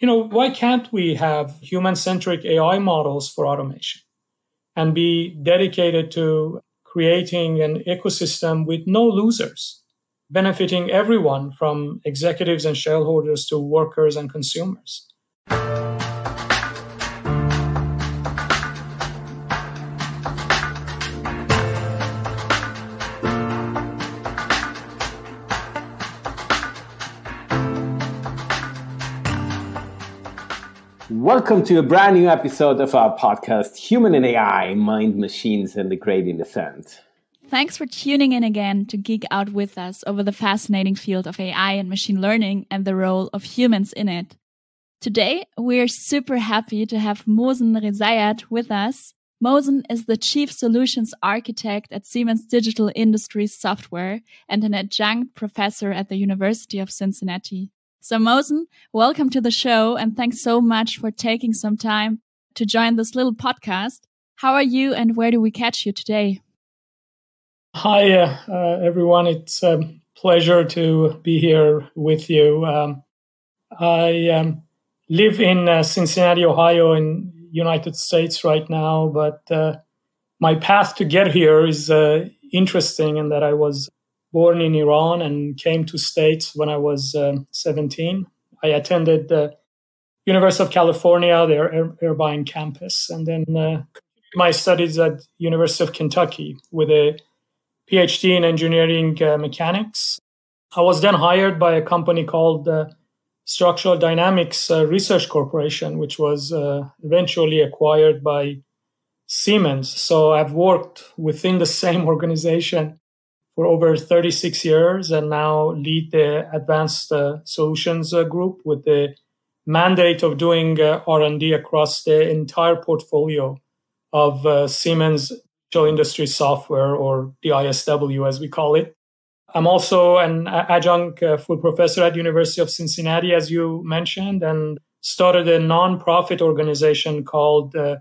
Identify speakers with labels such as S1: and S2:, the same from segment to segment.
S1: you know, why can't we have human centric AI models for automation and be dedicated to creating an ecosystem with no losers, benefiting everyone from executives and shareholders to workers and consumers?
S2: Welcome to a brand new episode of our podcast, Human and AI Mind, Machines, and the Gradient Descent.
S3: Thanks for tuning in again to geek out with us over the fascinating field of AI and machine learning and the role of humans in it. Today, we're super happy to have Mohsen Rezayat with us. Mohsen is the Chief Solutions Architect at Siemens Digital Industries Software and an adjunct professor at the University of Cincinnati. So Mohsen, welcome to the show and thanks so much for taking some time to join this little podcast. How are you and where do we catch you today?
S1: Hi, uh, uh, everyone. It's a pleasure to be here with you. Um, I um, live in uh, Cincinnati, Ohio, in United States right now, but uh, my path to get here is uh, interesting in that I was born in Iran and came to States when I was um, 17. I attended the University of California, their Irvine campus, and then uh, my studies at University of Kentucky with a PhD in engineering uh, mechanics. I was then hired by a company called uh, Structural Dynamics uh, Research Corporation, which was uh, eventually acquired by Siemens. So I've worked within the same organization for over 36 years and now lead the advanced uh, solutions uh, group with the mandate of doing uh, r&d across the entire portfolio of siemens digital industry software or the isw as we call it. I'm also an adjunct full professor at university of cincinnati as you mentioned and started a non-profit organization called uh,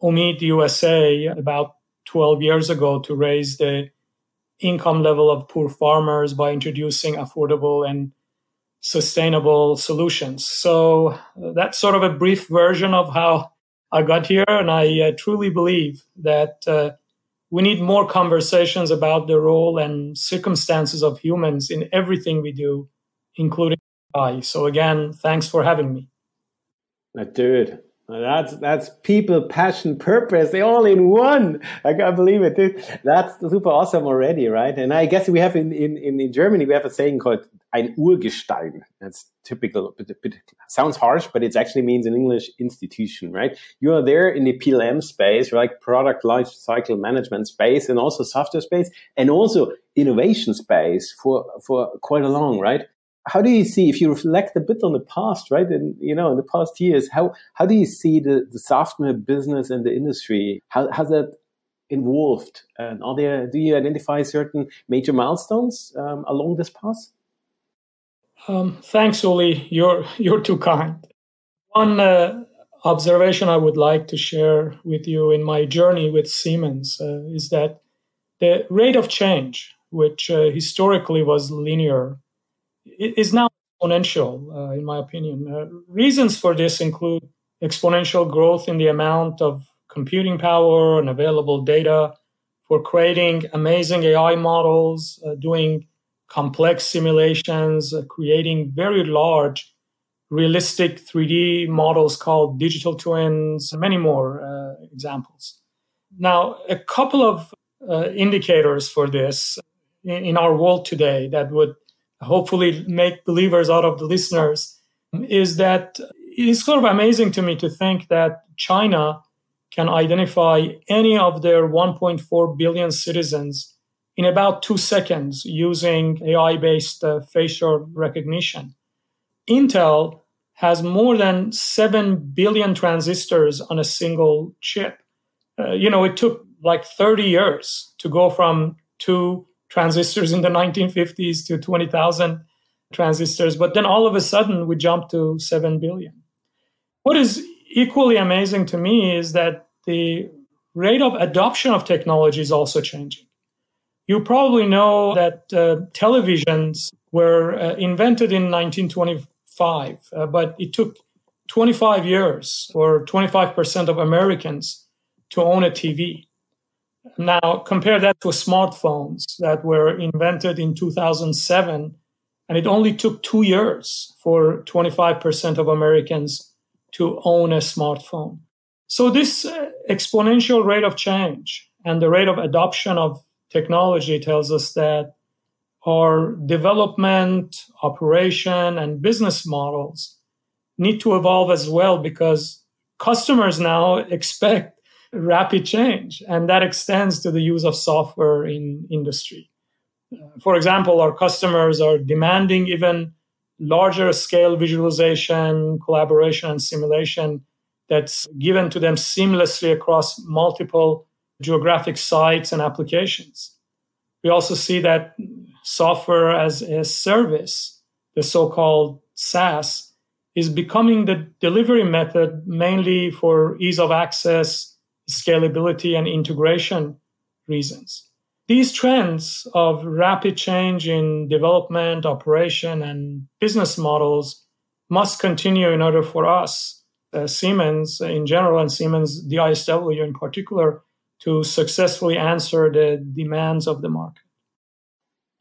S1: USA about 12 years ago to raise the income level of poor farmers by introducing affordable and sustainable solutions. So that's sort of a brief version of how I got here. And I uh, truly believe that uh, we need more conversations about the role and circumstances of humans in everything we do, including AI. So again, thanks for having me.
S2: Let's do it. That's that's people, passion, purpose. They all in one. I can't believe it. That's super awesome already, right? And I guess we have in, in, in Germany we have a saying called ein Urgestein. That's typical. Sounds harsh, but it actually means in English institution, right? You are there in the PLM space, like product life cycle management space, and also software space, and also innovation space for for quite a long, right? How do you see if you reflect a bit on the past right and you know in the past years how how do you see the, the software business and the industry? How has that evolved? And are there do you identify certain major milestones um, along this path?
S1: Um, thanks Uli. you're you're too kind. One uh, observation i would like to share with you in my journey with siemens uh, is that the rate of change which uh, historically was linear is now exponential, uh, in my opinion. Uh, reasons for this include exponential growth in the amount of computing power and available data for creating amazing AI models, uh, doing complex simulations, uh, creating very large, realistic 3D models called digital twins, many more uh, examples. Now, a couple of uh, indicators for this in, in our world today that would hopefully make believers out of the listeners is that it's sort of amazing to me to think that China can identify any of their 1.4 billion citizens in about two seconds using AI based uh, facial recognition. Intel has more than 7 billion transistors on a single chip. Uh, you know, it took like 30 years to go from two transistors in the 1950s to 20,000 transistors. But then all of a sudden, we jumped to 7 billion. What is equally amazing to me is that the rate of adoption of technology is also changing. You probably know that uh, televisions were uh, invented in 1925, uh, but it took 25 years for 25% of Americans to own a TV. Now, compare that to smartphones that were invented in 2007, and it only took two years for 25% of Americans to own a smartphone. So, this uh, exponential rate of change and the rate of adoption of technology tells us that our development, operation, and business models need to evolve as well because customers now expect rapid change and that extends to the use of software in industry. Uh, for example our customers are demanding even larger scale visualization collaboration and simulation that's given to them seamlessly across multiple geographic sites and applications. We also see that software as a service the so-called saas is becoming the delivery method mainly for ease of access scalability and integration reasons. These trends of rapid change in development, operation, and business models must continue in order for us, uh, Siemens in general, and Siemens DISW in particular, to successfully answer the demands of the market.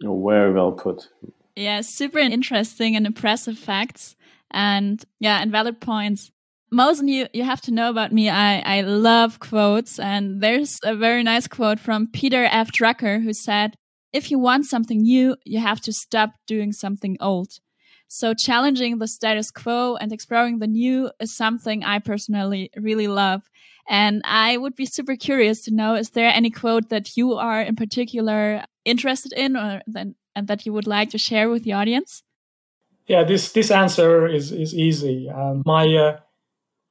S2: Oh, very well put.
S3: Yeah, super interesting and impressive facts, and yeah, and valid points. Mohsen, you, you have to know about me. I, I love quotes. And there's a very nice quote from Peter F. Drucker who said, if you want something new, you have to stop doing something old. So challenging the status quo and exploring the new is something I personally really love. And I would be super curious to know, is there any quote that you are in particular interested in or then, and that you would like to share with the audience?
S1: Yeah, this, this answer is, is easy. Uh, my, uh,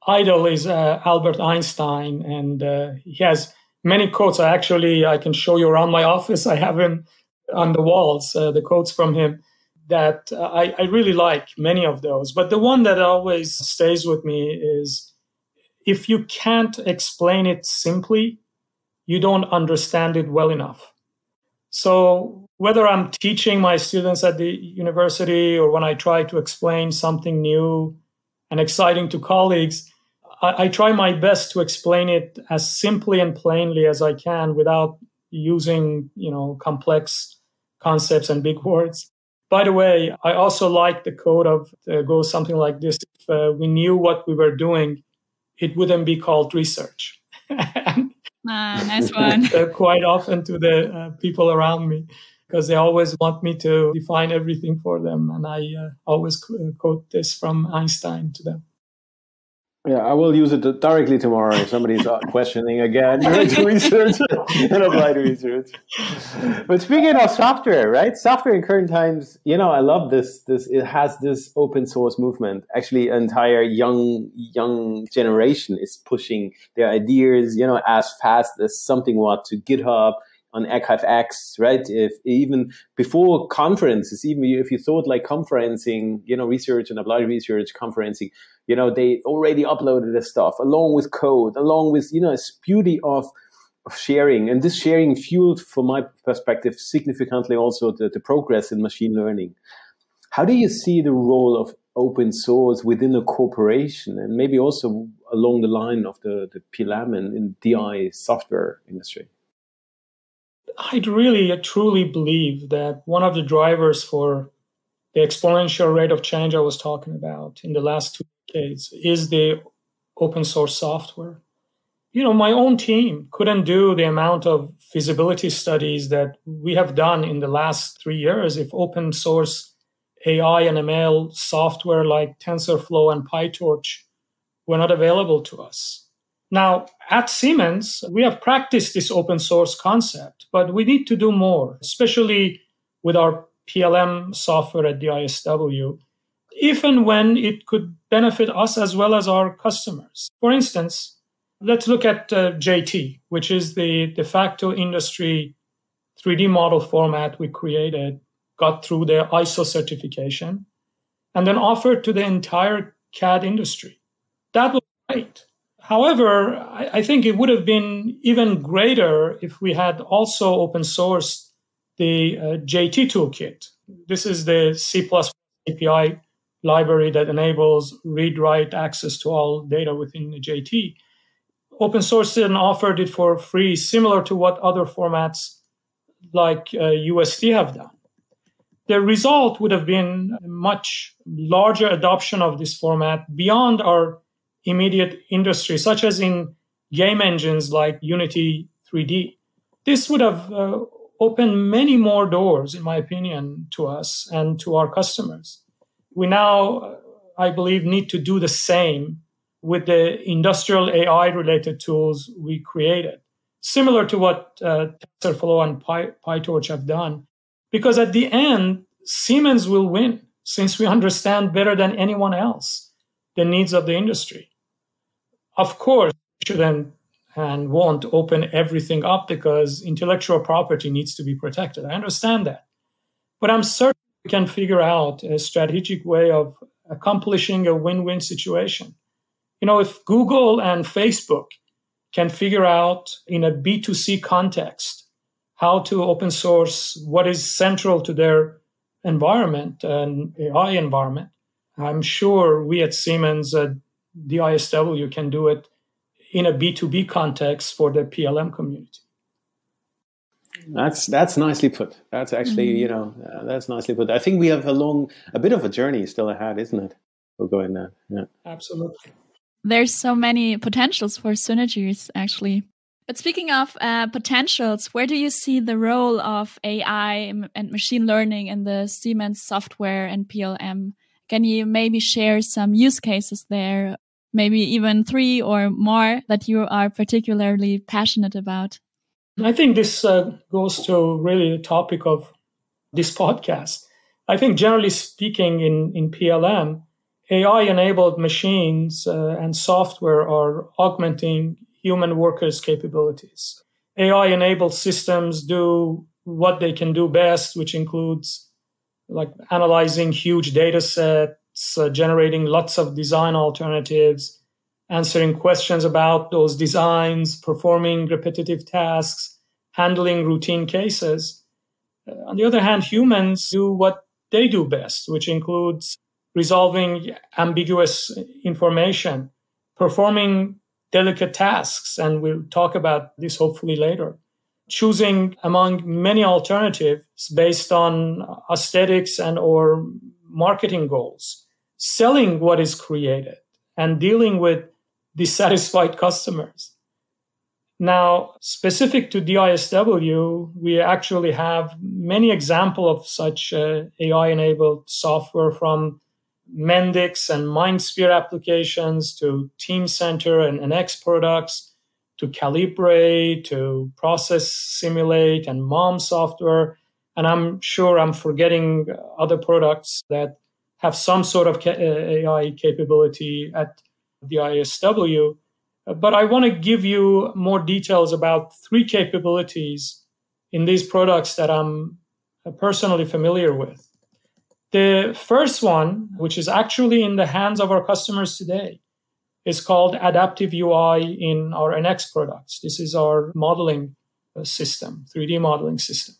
S1: idol is uh, Albert Einstein, and uh, he has many quotes. I actually I can show you around my office. I have him on the walls, uh, the quotes from him that uh, I, I really like many of those. But the one that always stays with me is if you can't explain it simply, you don't understand it well enough. So whether I'm teaching my students at the university or when I try to explain something new and exciting to colleagues, I, I, try my best to explain it as simply and plainly as I can without using, you know, complex concepts and big words. By the way, I also like the code of uh, goes something like this: If uh, we knew what we were doing, it wouldn't be called research.
S3: ah, nice one.
S1: uh, quite often to the uh, people around me because they always want me to define everything for them. And I uh, always quote this from Einstein to them.
S2: Yeah, I will use it directly tomorrow if somebody's questioning again research and applied research. But speaking of software, right? Software in current times, you know, I love this. This it has this open source movement. Actually, entire young young generation is pushing their ideas, you know, as fast as something what to GitHub on arXiv, right? If even before conferences, even if you thought like conferencing, you know, research and applied research conferencing, you know, they already uploaded the stuff along with code, along with, you know, it's beauty of, of sharing. And this sharing fueled, from my perspective, significantly also the, the progress in machine learning. How do you see the role of open source within a corporation and maybe also along the line of the, the PLM and in DI software industry?
S1: I really truly believe that one of the drivers for the exponential rate of change I was talking about in the last two decades is the open source software. You know, my own team couldn't do the amount of feasibility studies that we have done in the last three years if open source AI and ML software like TensorFlow and PyTorch were not available to us. Now, at Siemens, we have practiced this open source concept, but we need to do more, especially with our PLM software at DISW, if and when it could benefit us as well as our customers. For instance, let's look at uh, JT, which is the de facto industry 3D model format we created, got through the ISO certification, and then offered to the entire CAD industry. That was great. However, I, I think it would have been even greater if we had also open sourced the uh, JT toolkit. This is the C++ API library that enables read write access to all data within the JT. Open source didn't offer it for free, similar to what other formats like uh, USD have done. The result would have been much larger adoption of this format beyond our immediate industry, such as in game engines like Unity 3D. This would have uh, opened many more doors, in my opinion, to us and to our customers. We now, I believe, need to do the same with the industrial AI related tools we created, similar to what uh, TensorFlow and Py- PyTorch have done. Because at the end, Siemens will win since we understand better than anyone else the needs of the industry. Of course, shouldn't and won't open everything up because intellectual property needs to be protected. I understand that. But I'm certain we can figure out a strategic way of accomplishing a win win situation. You know, if Google and Facebook can figure out in a B2C context how to open source what is central to their environment and AI environment, I'm sure we at Siemens, at the ISW, you can do it in a B2B context for the PLM community.
S2: That's that's nicely put. That's actually mm-hmm. you know uh, that's nicely put. I think we have a long, a bit of a journey still ahead, isn't it? We'll go in there. Yeah,
S1: absolutely.
S3: There's so many potentials for synergies, actually. But speaking of uh, potentials, where do you see the role of AI and machine learning in the Siemens software and PLM? Can you maybe share some use cases there maybe even three or more that you are particularly passionate about?
S1: I think this uh, goes to really the topic of this podcast. I think generally speaking, in, in PLM, AI enabled machines uh, and software are augmenting human workers' capabilities. AI enabled systems do what they can do best, which includes like analyzing huge data sets, uh, generating lots of design alternatives, answering questions about those designs, performing repetitive tasks, handling routine cases. Uh, on the other hand, humans do what they do best, which includes resolving ambiguous information, performing delicate tasks, and we'll talk about this hopefully later. Choosing among many alternatives based on aesthetics and or marketing goals, selling what is created, and dealing with dissatisfied customers. Now, specific to DISW, we actually have many examples of such uh, AI-enabled software from Mendix and MindSphere applications to Teamcenter and NX products to Calibre, to Process Simulate and MOM software. And I'm sure I'm forgetting other products that have some sort of uh, AI capability at the ISW. But I want to give you more details about three capabilities in these products that I'm personally familiar with. The first one, which is actually in the hands of our customers today, is called Adaptive UI in our NX products. This is our modeling uh, system, 3D modeling system.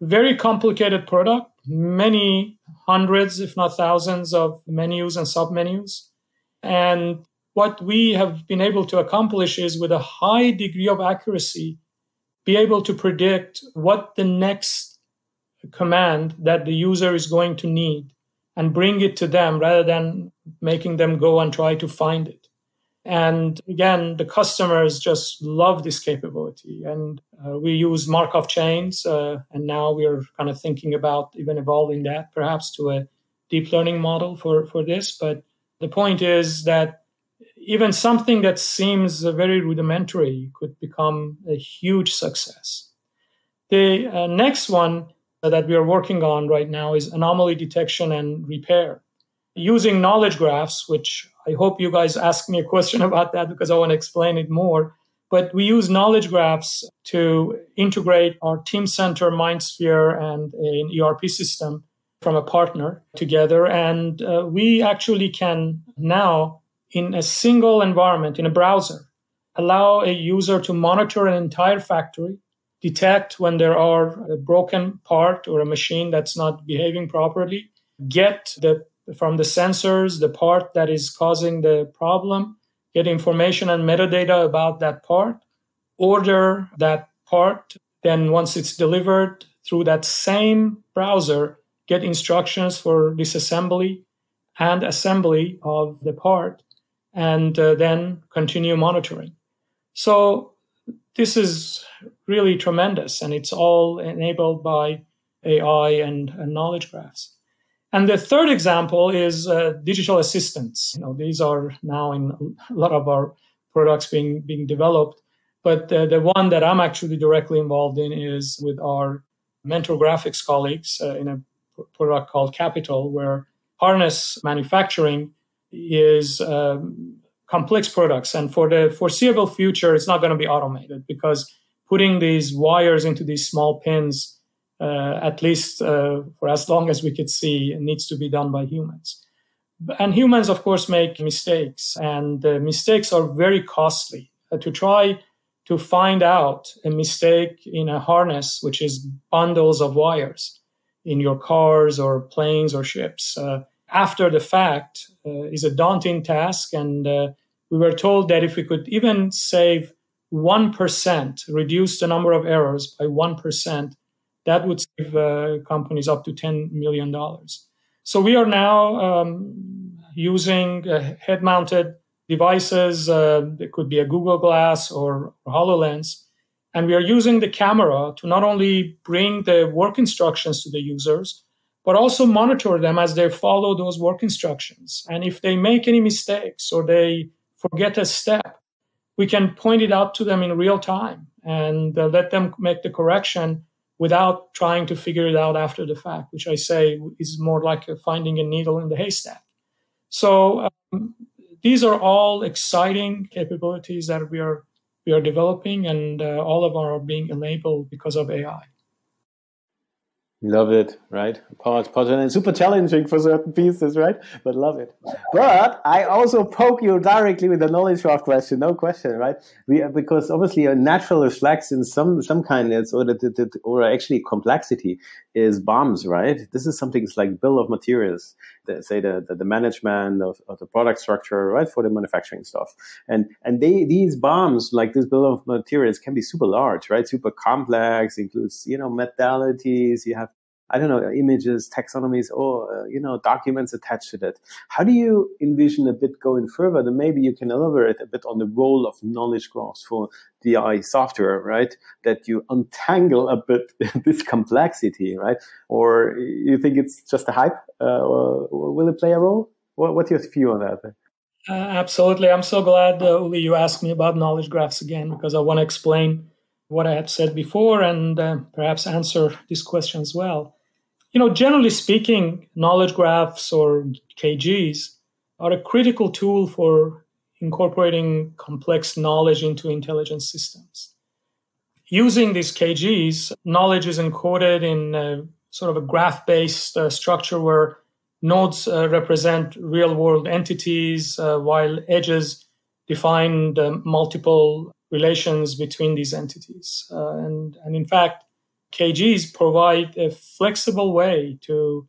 S1: Very complicated product, many hundreds, if not thousands of menus and submenus. And what we have been able to accomplish is with a high degree of accuracy, be able to predict what the next command that the user is going to need and bring it to them rather than making them go and try to find it. And again, the customers just love this capability. And uh, we use Markov chains. Uh, and now we're kind of thinking about even evolving that perhaps to a deep learning model for, for this. But the point is that even something that seems very rudimentary could become a huge success. The uh, next one that we are working on right now is anomaly detection and repair. Using knowledge graphs, which I hope you guys ask me a question about that because I want to explain it more. But we use knowledge graphs to integrate our team Teamcenter, MindSphere, and an ERP system from a partner together. And uh, we actually can now, in a single environment, in a browser, allow a user to monitor an entire factory, detect when there are a broken part or a machine that's not behaving properly, get the from the sensors, the part that is causing the problem, get information and metadata about that part, order that part. Then once it's delivered through that same browser, get instructions for disassembly and assembly of the part, and uh, then continue monitoring. So this is really tremendous, and it's all enabled by AI and, and knowledge graphs. And the third example is uh, digital assistants. You know, these are now in a lot of our products being being developed. But the, the one that I'm actually directly involved in is with our mentor graphics colleagues uh, in a product called Capital, where harness manufacturing is um, complex products. And for the foreseeable future, it's not going to be automated because putting these wires into these small pins uh, at least uh, for as long as we could see, needs to be done by humans. And humans, of course, make mistakes, and mistakes are very costly. Uh, to try to find out a mistake in a harness, which is bundles of wires in your cars or planes or ships, uh, after the fact uh, is a daunting task. And uh, we were told that if we could even save 1%, reduce the number of errors by 1%, that would save uh, companies up to $10 million. So we are now um, using uh, head mounted devices. Uh, it could be a Google Glass or, HoloLens. And we are using the camera to not only bring the work instructions to the users, but also monitor them as they follow those work instructions. And if they make any mistakes or they forget a step, we can point it out to them in real time and uh, let them make the correction without trying to figure it out after the fact, which I say is more like finding a needle in the haystack. So um, these are all exciting capabilities that we are we are developing, and uh, all of them are being enabled because of AI.
S2: Love it, right? Part, and super challenging for certain pieces, right? But love it. But I also poke you directly with the knowledge graph question, no question, right? We, because obviously a natural reflex in some, some kindness or, or actually complexity is bombs, right? This is something like bill of materials, the, say the, the, the management of, of, the product structure, right? For the manufacturing stuff. And, and they, these bombs, like this bill of materials can be super large, right? Super complex, includes, you know, modalities, you have I don't know, images, taxonomies, or, uh, you know, documents attached to that. How do you envision a bit going further? Then maybe you can elaborate a bit on the role of knowledge graphs for DI software, right? That you untangle a bit this complexity, right? Or you think it's just a hype? Uh, will it play a role? What, what's your view on that?
S1: Uh, absolutely. I'm so glad, uh, Uli, you asked me about knowledge graphs again because I want to explain what I had said before and uh, perhaps answer this question as well. You know, generally speaking, knowledge graphs or KGs are a critical tool for incorporating complex knowledge into intelligent systems. Using these KGs, knowledge is encoded in a, sort of a graph based uh, structure where nodes uh, represent real world entities, uh, while edges define multiple relations between these entities. Uh, and, and in fact, KGs provide a flexible way to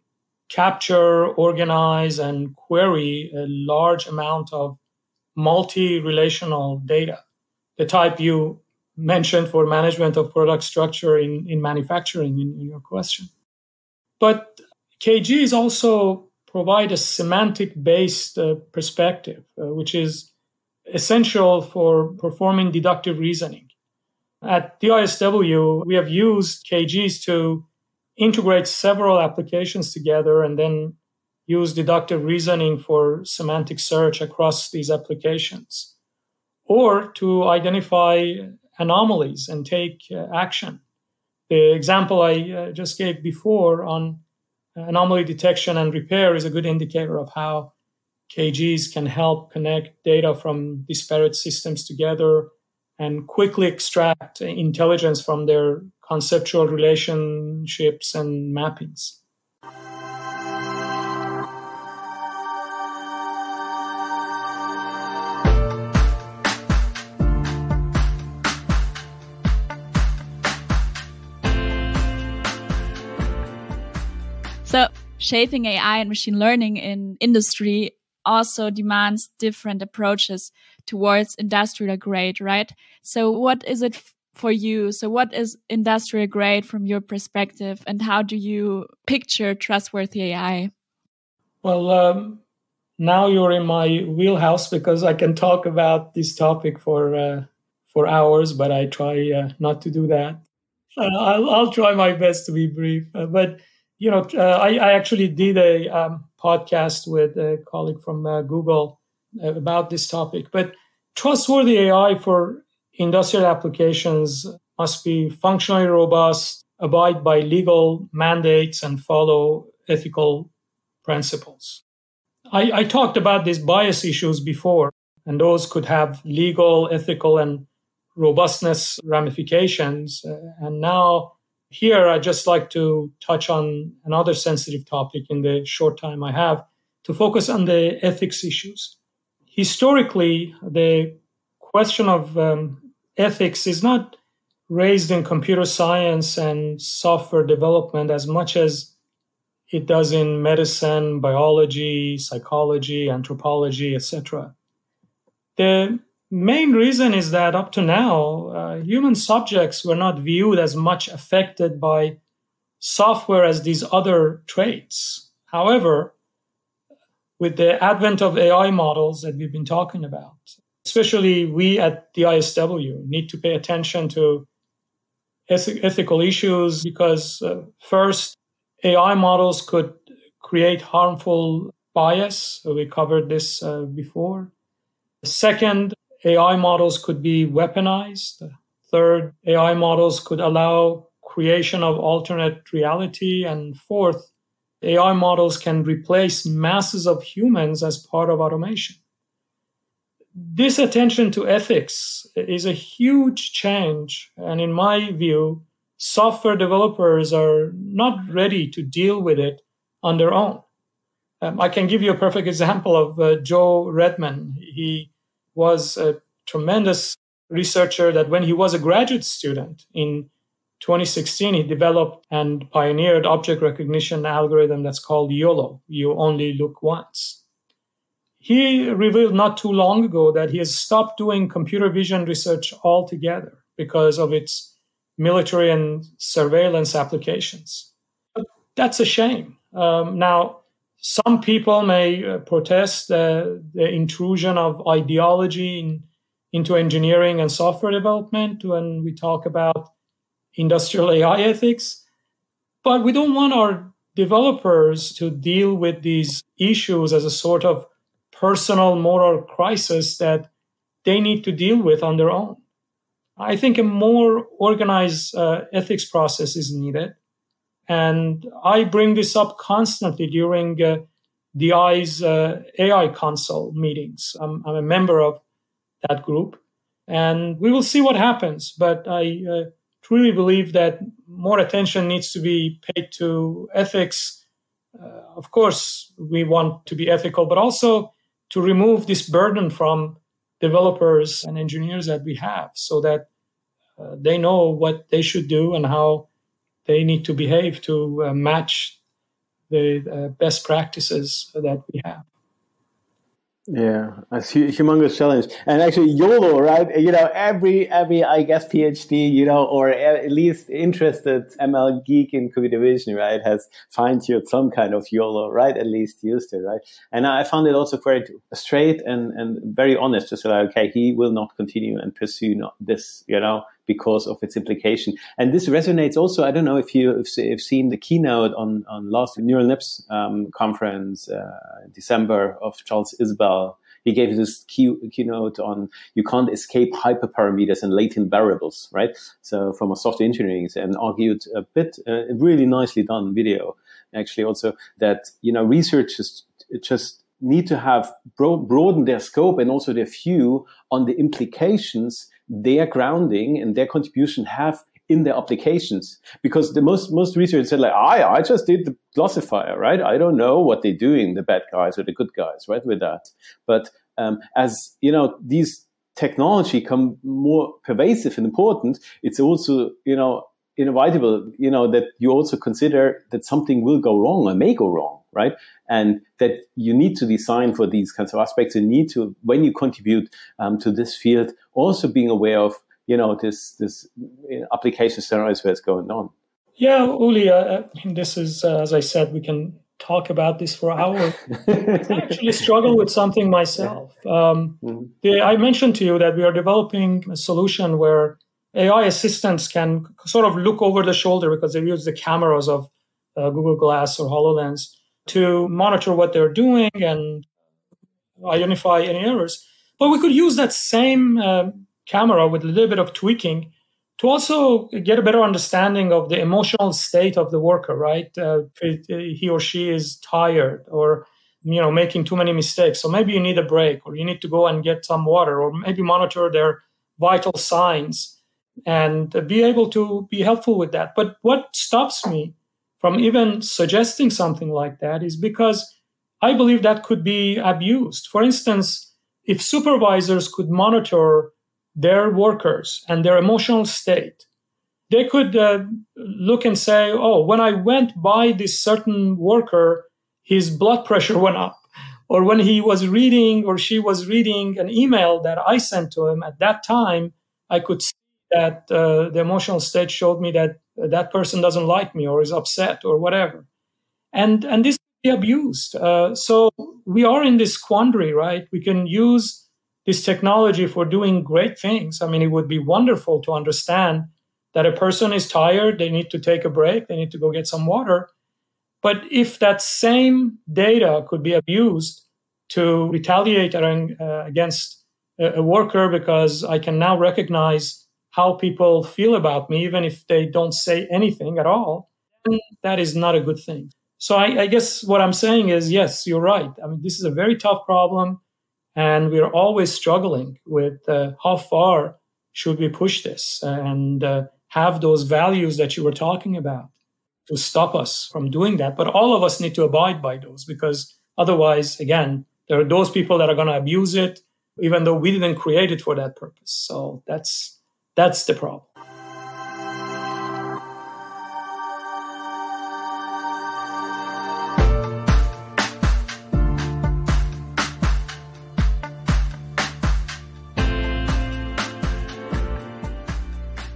S1: capture, organize, and query a large amount of multi relational data, the type you mentioned for management of product structure in, in manufacturing in, in your question. But KGs also provide a semantic based uh, perspective, uh, which is essential for performing deductive reasoning. At DISW, we have used KGs to integrate several applications together and then use deductive reasoning for semantic search across these applications, or to identify anomalies and take uh, action. The example I uh, just gave before on anomaly detection and repair is a good indicator of how KGs can help connect data from disparate systems together and quickly extract intelligence from their conceptual relationships and mappings.
S3: So shaping AI and machine learning in industry also demands different approaches towards industrial grade, right? So what is it for you? So what is industrial grade from your perspective and how do you picture trustworthy AI?
S1: Well, um, now you're in my wheelhouse because I can talk about this topic for uh, for hours, but I try uh, not to do that. Uh, I'll, I'll, try my best to be brief. Uh, but you know, uh, I, I, actually did a um, podcast with a colleague from uh, Google about this topic. But trustworthy AI for industrial applications must be functionally robust, abide by legal mandates, and follow ethical principles. I, I talked about these bias issues before, and those could have legal, ethical, and robustness ramifications. Uh, and now, here, I'd just like to touch on another sensitive topic in the short time I have to focus on the ethics issues. Historically, the question of um, ethics is not raised in computer science and software development as much as it does in medicine, biology, psychology, anthropology, etc. The main reason is that up to now, uh, human subjects were not viewed as much affected by software as these other traits. However, with the advent of AI models that we've been talking about, especially we at the ISW need to pay attention to ethical issues because uh, first, AI models could create harmful bias. We covered this uh, before. Second, AI models could be weaponized. Third, AI models could allow creation of alternate reality. And fourth, AI models can replace masses of humans as part of automation. This attention to ethics is a huge change. And in my view, software developers are not ready to deal with it on their own. Um, I can give you a perfect example of uh, Joe Redmon. He was a tremendous researcher that when he was a graduate student in 2016, he developed and pioneered object recognition algorithm that's called YOLO. You only look once. He revealed not too long ago that he has stopped doing computer vision research altogether because of its military and surveillance applications. That's a shame. Um, now, some people may uh, protest the intrusion of ideology in, into engineering and software development when we talk about industrial AI ethics. But we don't want our developers to deal with these issues as a sort of personal moral crisis that they need to deal with on their own. I think a more organized uh, ethics process is needed. And I bring this up constantly during uh, DI's uh, AI Council meetings. I'm, I'm, a member of that group, and we will see what happens. But I uh, truly believe that more attention needs to be paid to ethics. Uh, of course, we want to be ethical, but also to remove this burden from developers and engineers that we have so that uh, they know what they should do and how they need to behave to uh, match the uh, best practices that we have.
S2: Yeah, a humongous challenge. And actually, YOLO, right? You know, every, every, I guess, PhD, you know, or at least interested ML geek in vision, right, has fine tuned some kind of YOLO, right? At least used it, right? And I found it also quite straight and, and very honest to say, like, okay, he will not continue and pursue not this, you know, because of its implication. And this resonates also. I don't know if you have seen the keynote on, on last Neural NIPS um, conference, uh, December of Charles Isbell. He gave this key, keynote on you can't escape hyperparameters and latent variables, right? So from a software engineering and argued a bit, uh, really nicely done video, actually also that, you know, researchers just need to have broad, broaden their scope and also their view on the implications their grounding and their contribution have in their applications. Because the most most research said like I I just did the classifier right? I don't know what they're doing the bad guys or the good guys right with that. But um, as you know these technology come more pervasive and important it's also you know inevitable, you know, that you also consider that something will go wrong or may go wrong, right? And that you need to design for these kinds of aspects. You need to, when you contribute um, to this field, also being aware of, you know, this this application scenarios where it's going on.
S1: Yeah, Uli, uh, this is, uh, as I said, we can talk about this for hours. I actually struggle with something myself. Um, mm-hmm. the, I mentioned to you that we are developing a solution where AI assistants can sort of look over the shoulder because they use the cameras of uh, Google Glass or HoloLens to monitor what they're doing and identify any errors. But we could use that same uh, camera with a little bit of tweaking to also get a better understanding of the emotional state of the worker, right? Uh, he or she is tired or you know making too many mistakes, so maybe you need a break, or you need to go and get some water, or maybe monitor their vital signs and be able to be helpful with that. But what stops me from even suggesting something like that is because I believe that could be abused. For instance, if supervisors could monitor their workers and their emotional state, they could uh, look and say, oh, when I went by this certain worker, his blood pressure went up. Or when he was reading or she was reading an email that I sent to him at that time, I could that uh, the emotional state showed me that that person doesn't like me or is upset or whatever. And, and this can be abused. Uh, so we are in this quandary, right? We can use this technology for doing great things. I mean, it would be wonderful to understand that a person is tired, they need to take a break, they need to go get some water. But if that same data could be abused to retaliate uh, against a worker because I can now recognize how people feel about me, even if they don't say anything at all, that is not a good thing. So I, I, guess what I'm saying is, yes, you're right. I mean, this is a very tough problem, and we're always struggling with uh, how far should we push this and uh, have those values that you were talking about to stop us from doing that. But all of us need to abide by those because otherwise, again, there are those people that are going to abuse it, even though we didn't create it for that purpose. So that's that's the problem.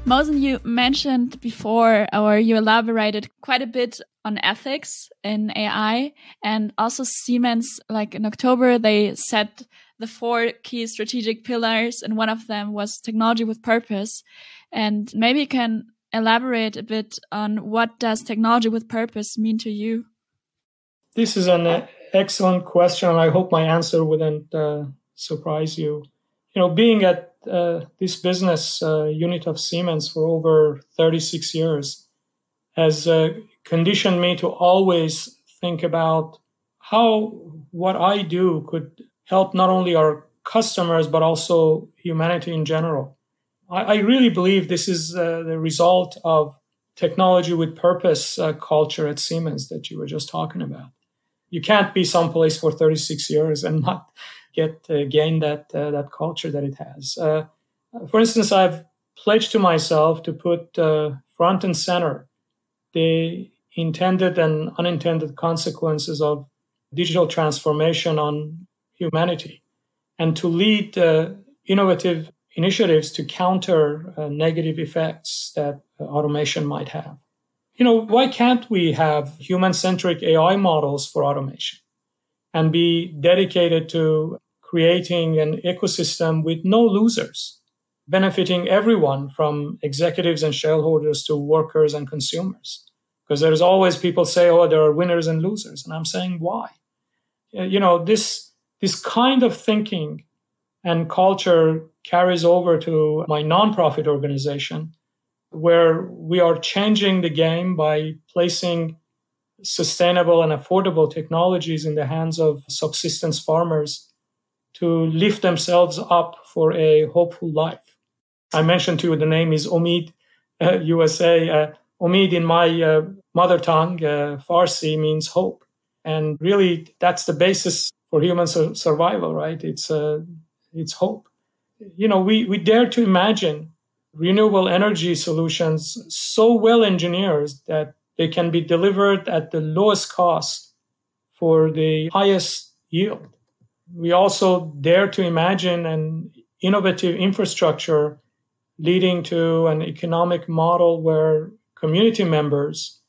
S3: Mohsen, you mentioned before, or you elaborated quite a bit on ethics in AI, and also Siemens. Like in October, they set the four key strategic pillars, and one of them was technology with purpose. And maybe you can elaborate a bit on what does technology with purpose mean to you?
S1: This is an uh, excellent question. And I hope my answer wouldn't uh, surprise you. You know, being at uh, this business uh, unit of Siemens for over 36 years has uh, conditioned me to always think about how what I do could help not only our customers but also humanity in general. I, I really believe this is uh, the result of technology with purpose uh, culture at Siemens that you were just talking about. You can't be someplace for 36 years and not get uh, gain that uh, that culture that it has. Uh, for instance, I've pledged to myself to put uh, front and center the intended and unintended consequences of digital transformation on humanity and to lead uh, innovative initiatives to counter uh, negative effects that uh, automation might have. You know, why can't we have human centric AI models for automation and be dedicated to creating an ecosystem with no losers, benefiting everyone from executives and shareholders to workers and consumers? Because there's always people say, oh, there are winners and losers. And I'm saying, why? You know, this this kind of thinking and culture carries over to my nonprofit organization, where we are changing the game by placing sustainable and affordable technologies in the hands of subsistence farmers to lift themselves up for a hopeful life. I mentioned to you the name is Omid uh, USA. Uh, Omid in my uh, mother tongue, uh, Farsi, means hope. And really, that's the basis for human su- survival, right? It's uh, it's hope. You know, we we dare to imagine renewable energy solutions so well engineered that they can be delivered at the lowest cost for the highest yield. We also dare to imagine an innovative infrastructure leading to an economic model where community members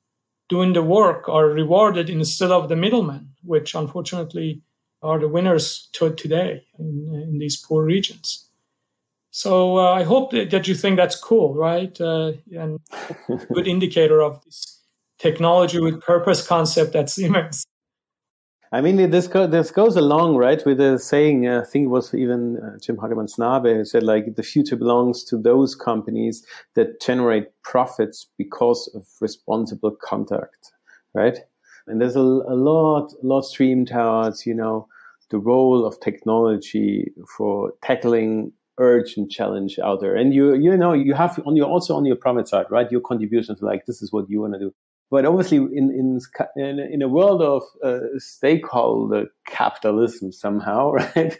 S1: doing the work are rewarded instead of the middlemen, which unfortunately are the winners to today in, in these poor regions. So uh, I hope that, that, you think that's cool, right? Uh, and good indicator of this technology with purpose concept at Siemens.
S2: I mean, this go, this goes along, right, with the saying. Uh, I think it was even uh, Jim Hagemann Snabe who said, like, the future belongs to those companies that generate profits because of responsible conduct, right? And there's a, a lot, a lot streamed towards, you know, the role of technology for tackling urgent challenge out there. And you, you know, you have on your also on your profit side, right? Your contributions, like this is what you want to do but obviously in in in, a world of uh, stakeholder capitalism somehow right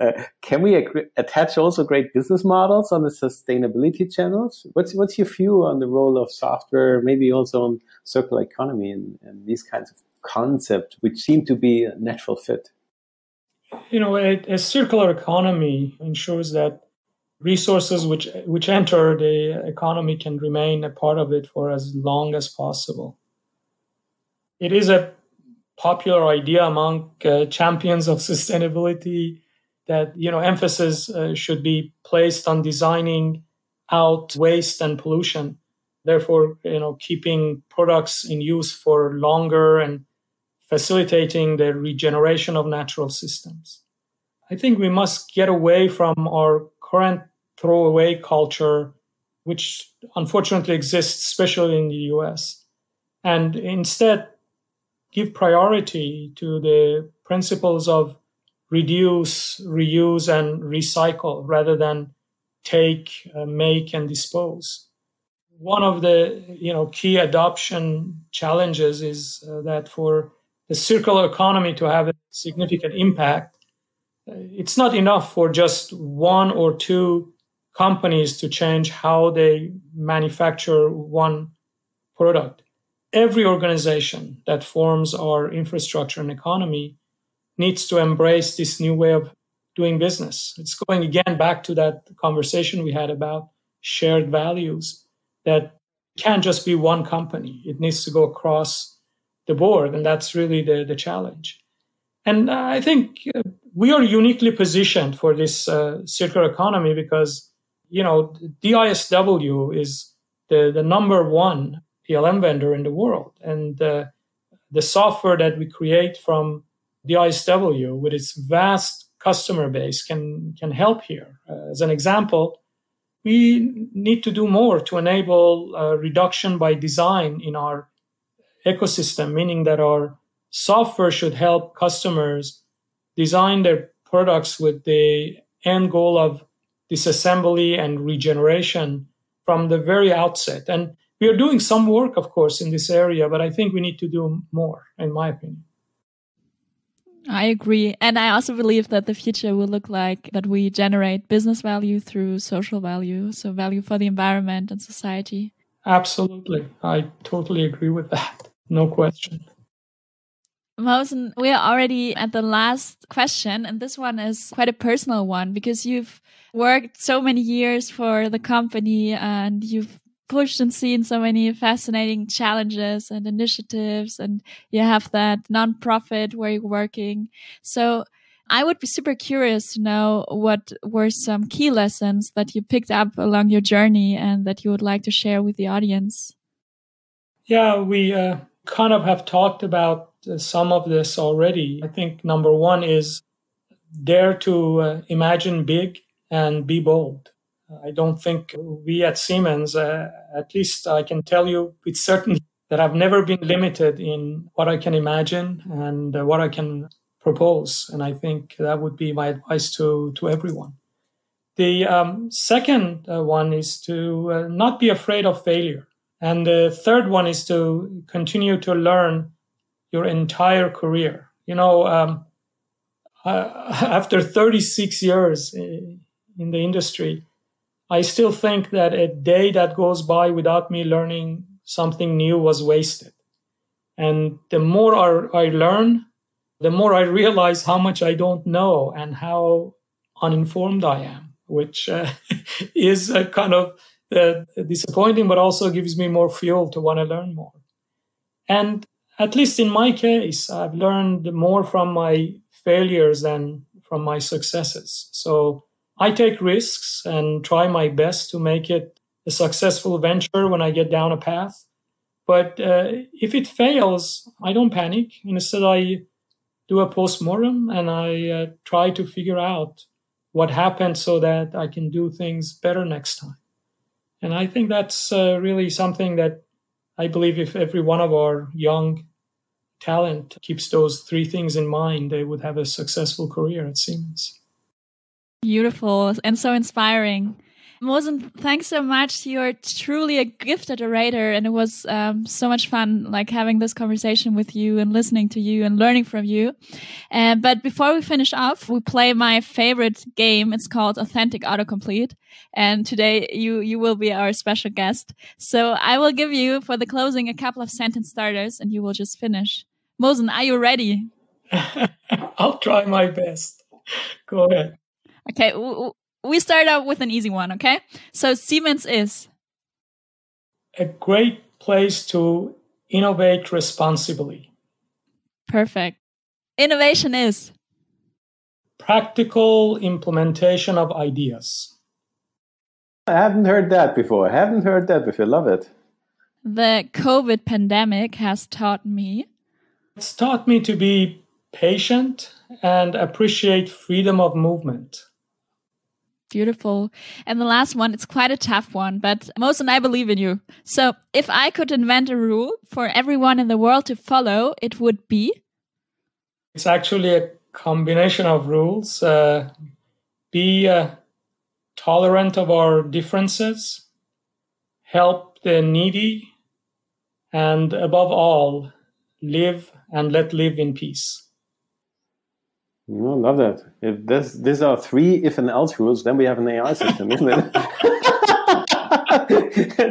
S2: uh, can we attach also great business models on the sustainability channels? What's what's your view on the role of software maybe also on circular economy and, and these kinds of concepts which seem to be a natural fit?
S1: You know a, a circular economy ensures that resources which which enter the economy can remain a part of it for as long as possible. It is a popular idea among uh, champions of sustainability that you know emphasis uh, should be placed on designing out waste and pollution therefore you know keeping products in use for longer and facilitating the regeneration of natural systems i think we must get away from our current throwaway culture, which unfortunately exists, especially in the US, and instead give priority to the principles of reduce, reuse, and recycle rather than take, uh, make, and dispose. One of the you know key adoption challenges is uh, that for the circular economy to have a significant impact, it's not enough for just one or two companies to change how they manufacture one product. Every organization that forms our infrastructure and economy needs to embrace this new way of doing business. It's going again back to that conversation we had about shared values that can't just be one company. It needs to go across the board. And that's really the, the challenge. And I think we are uniquely positioned for this uh, circular economy because, you know, DISW is the, the number one PLM vendor in the world. And uh, the software that we create from DISW with its vast customer base can, can help here. Uh, as an example, we need to do more to enable uh, reduction by design in our ecosystem, meaning that our software should help customers design their products with the end goal of disassembly and regeneration from the very outset. And we are doing some work, of course, in this area, but I think we need to do more, in my opinion.
S3: I agree. And I also believe that the future will look like that we generate business value through social value. So value for the environment and society.
S1: Absolutely. I totally agree with that. No question.
S3: Mohsen, we are already at the last question, and this one is quite a personal one because you've worked so many years for the company and you've pushed and seen so many fascinating challenges and initiatives, and you have that nonprofit where you're working. So I would be super curious to know what were some key lessons that you picked up along your journey and that you would like to share with the audience.
S1: Yeah, we uh, kind of have talked about some of this already. I think number one is dare to uh, imagine big and be bold. I don't think we at Siemens, uh, at least I can tell you with certainty that I've never been limited in what I can imagine and uh, what I can propose. And I think that would be my advice to, to everyone. The um, second uh, one is to uh, not be afraid of failure. And the third one is to continue to learn your entire career. You know, um, after 36 years in the industry, I still think that a day that goes by without me learning something new was wasted. And the more I, I learn, the more I realize how much I don't know and how uninformed I am, which uh, is a kind of uh, disappointing, but also gives me more fuel to want to learn more. And at least in my case, I've learned more from my failures than from my successes. So I take risks and try my best to make it a successful venture when I get down a path. But uh, if it fails, I don't panic. Instead, I do a postmortem and I uh, try to figure out what happened so that I can do things better next time. And I think that's uh, really something that I believe if every one of our young talent keeps those three things in mind, they would have a successful career at Siemens.
S3: Beautiful and so inspiring. Mohsen, thanks so much. You're truly a gifted orator, and it was um, so much fun, like having this conversation with you and listening to you and learning from you. Uh, but before we finish off, we play my favorite game. It's called Authentic Autocomplete, and today you you will be our special guest. So I will give you for the closing a couple of sentence starters, and you will just finish. Mohsen, are you ready?
S1: I'll try my best. Go ahead.
S3: Okay, we start out with an easy one, okay? So Siemens is
S1: a great place to innovate responsibly.
S3: Perfect. Innovation is
S1: practical implementation of ideas.
S2: I haven't heard that before. I haven't heard that before. Love it.
S3: The COVID pandemic has taught me.
S1: It's taught me to be patient and appreciate freedom of movement.
S3: Beautiful. And the last one, it's quite a tough one, but Mohsen I believe in you. So if I could invent a rule for everyone in the world to follow, it would be?
S1: It's actually a combination of rules. Uh, be uh, tolerant of our differences, help the needy, and above all, live and let live in peace.
S2: I love that. If this, these are three if and else rules, then we have an AI system, isn't it?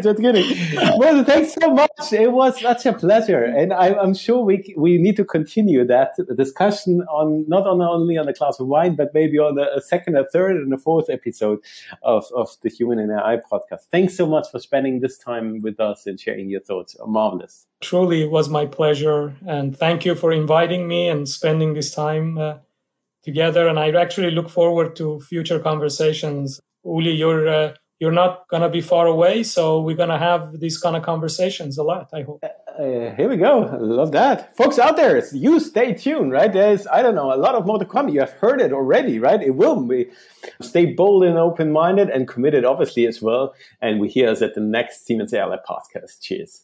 S2: Just kidding. Well, thanks so much. It was such a pleasure, and I, am sure we we need to continue that discussion on not on only on the glass of wine, but maybe on a, a second, a third, and a fourth episode of of the Human and AI podcast. Thanks so much for spending this time with us and sharing your thoughts. Marvelous.
S1: Truly, it was my pleasure, and thank you for inviting me and spending this time. Uh, together. And I actually look forward to future conversations. Uli, you're uh, you're not going to be far away, so we're going to have these kind of conversations a lot. I hope.
S2: Uh, here we go. Love that, folks out there. You stay tuned, right? There's I don't know a lot of more to come. You have heard it already, right? It will be. Stay bold and open minded and committed, obviously as well. And we hear us at the next Siemens AI podcast. Cheers.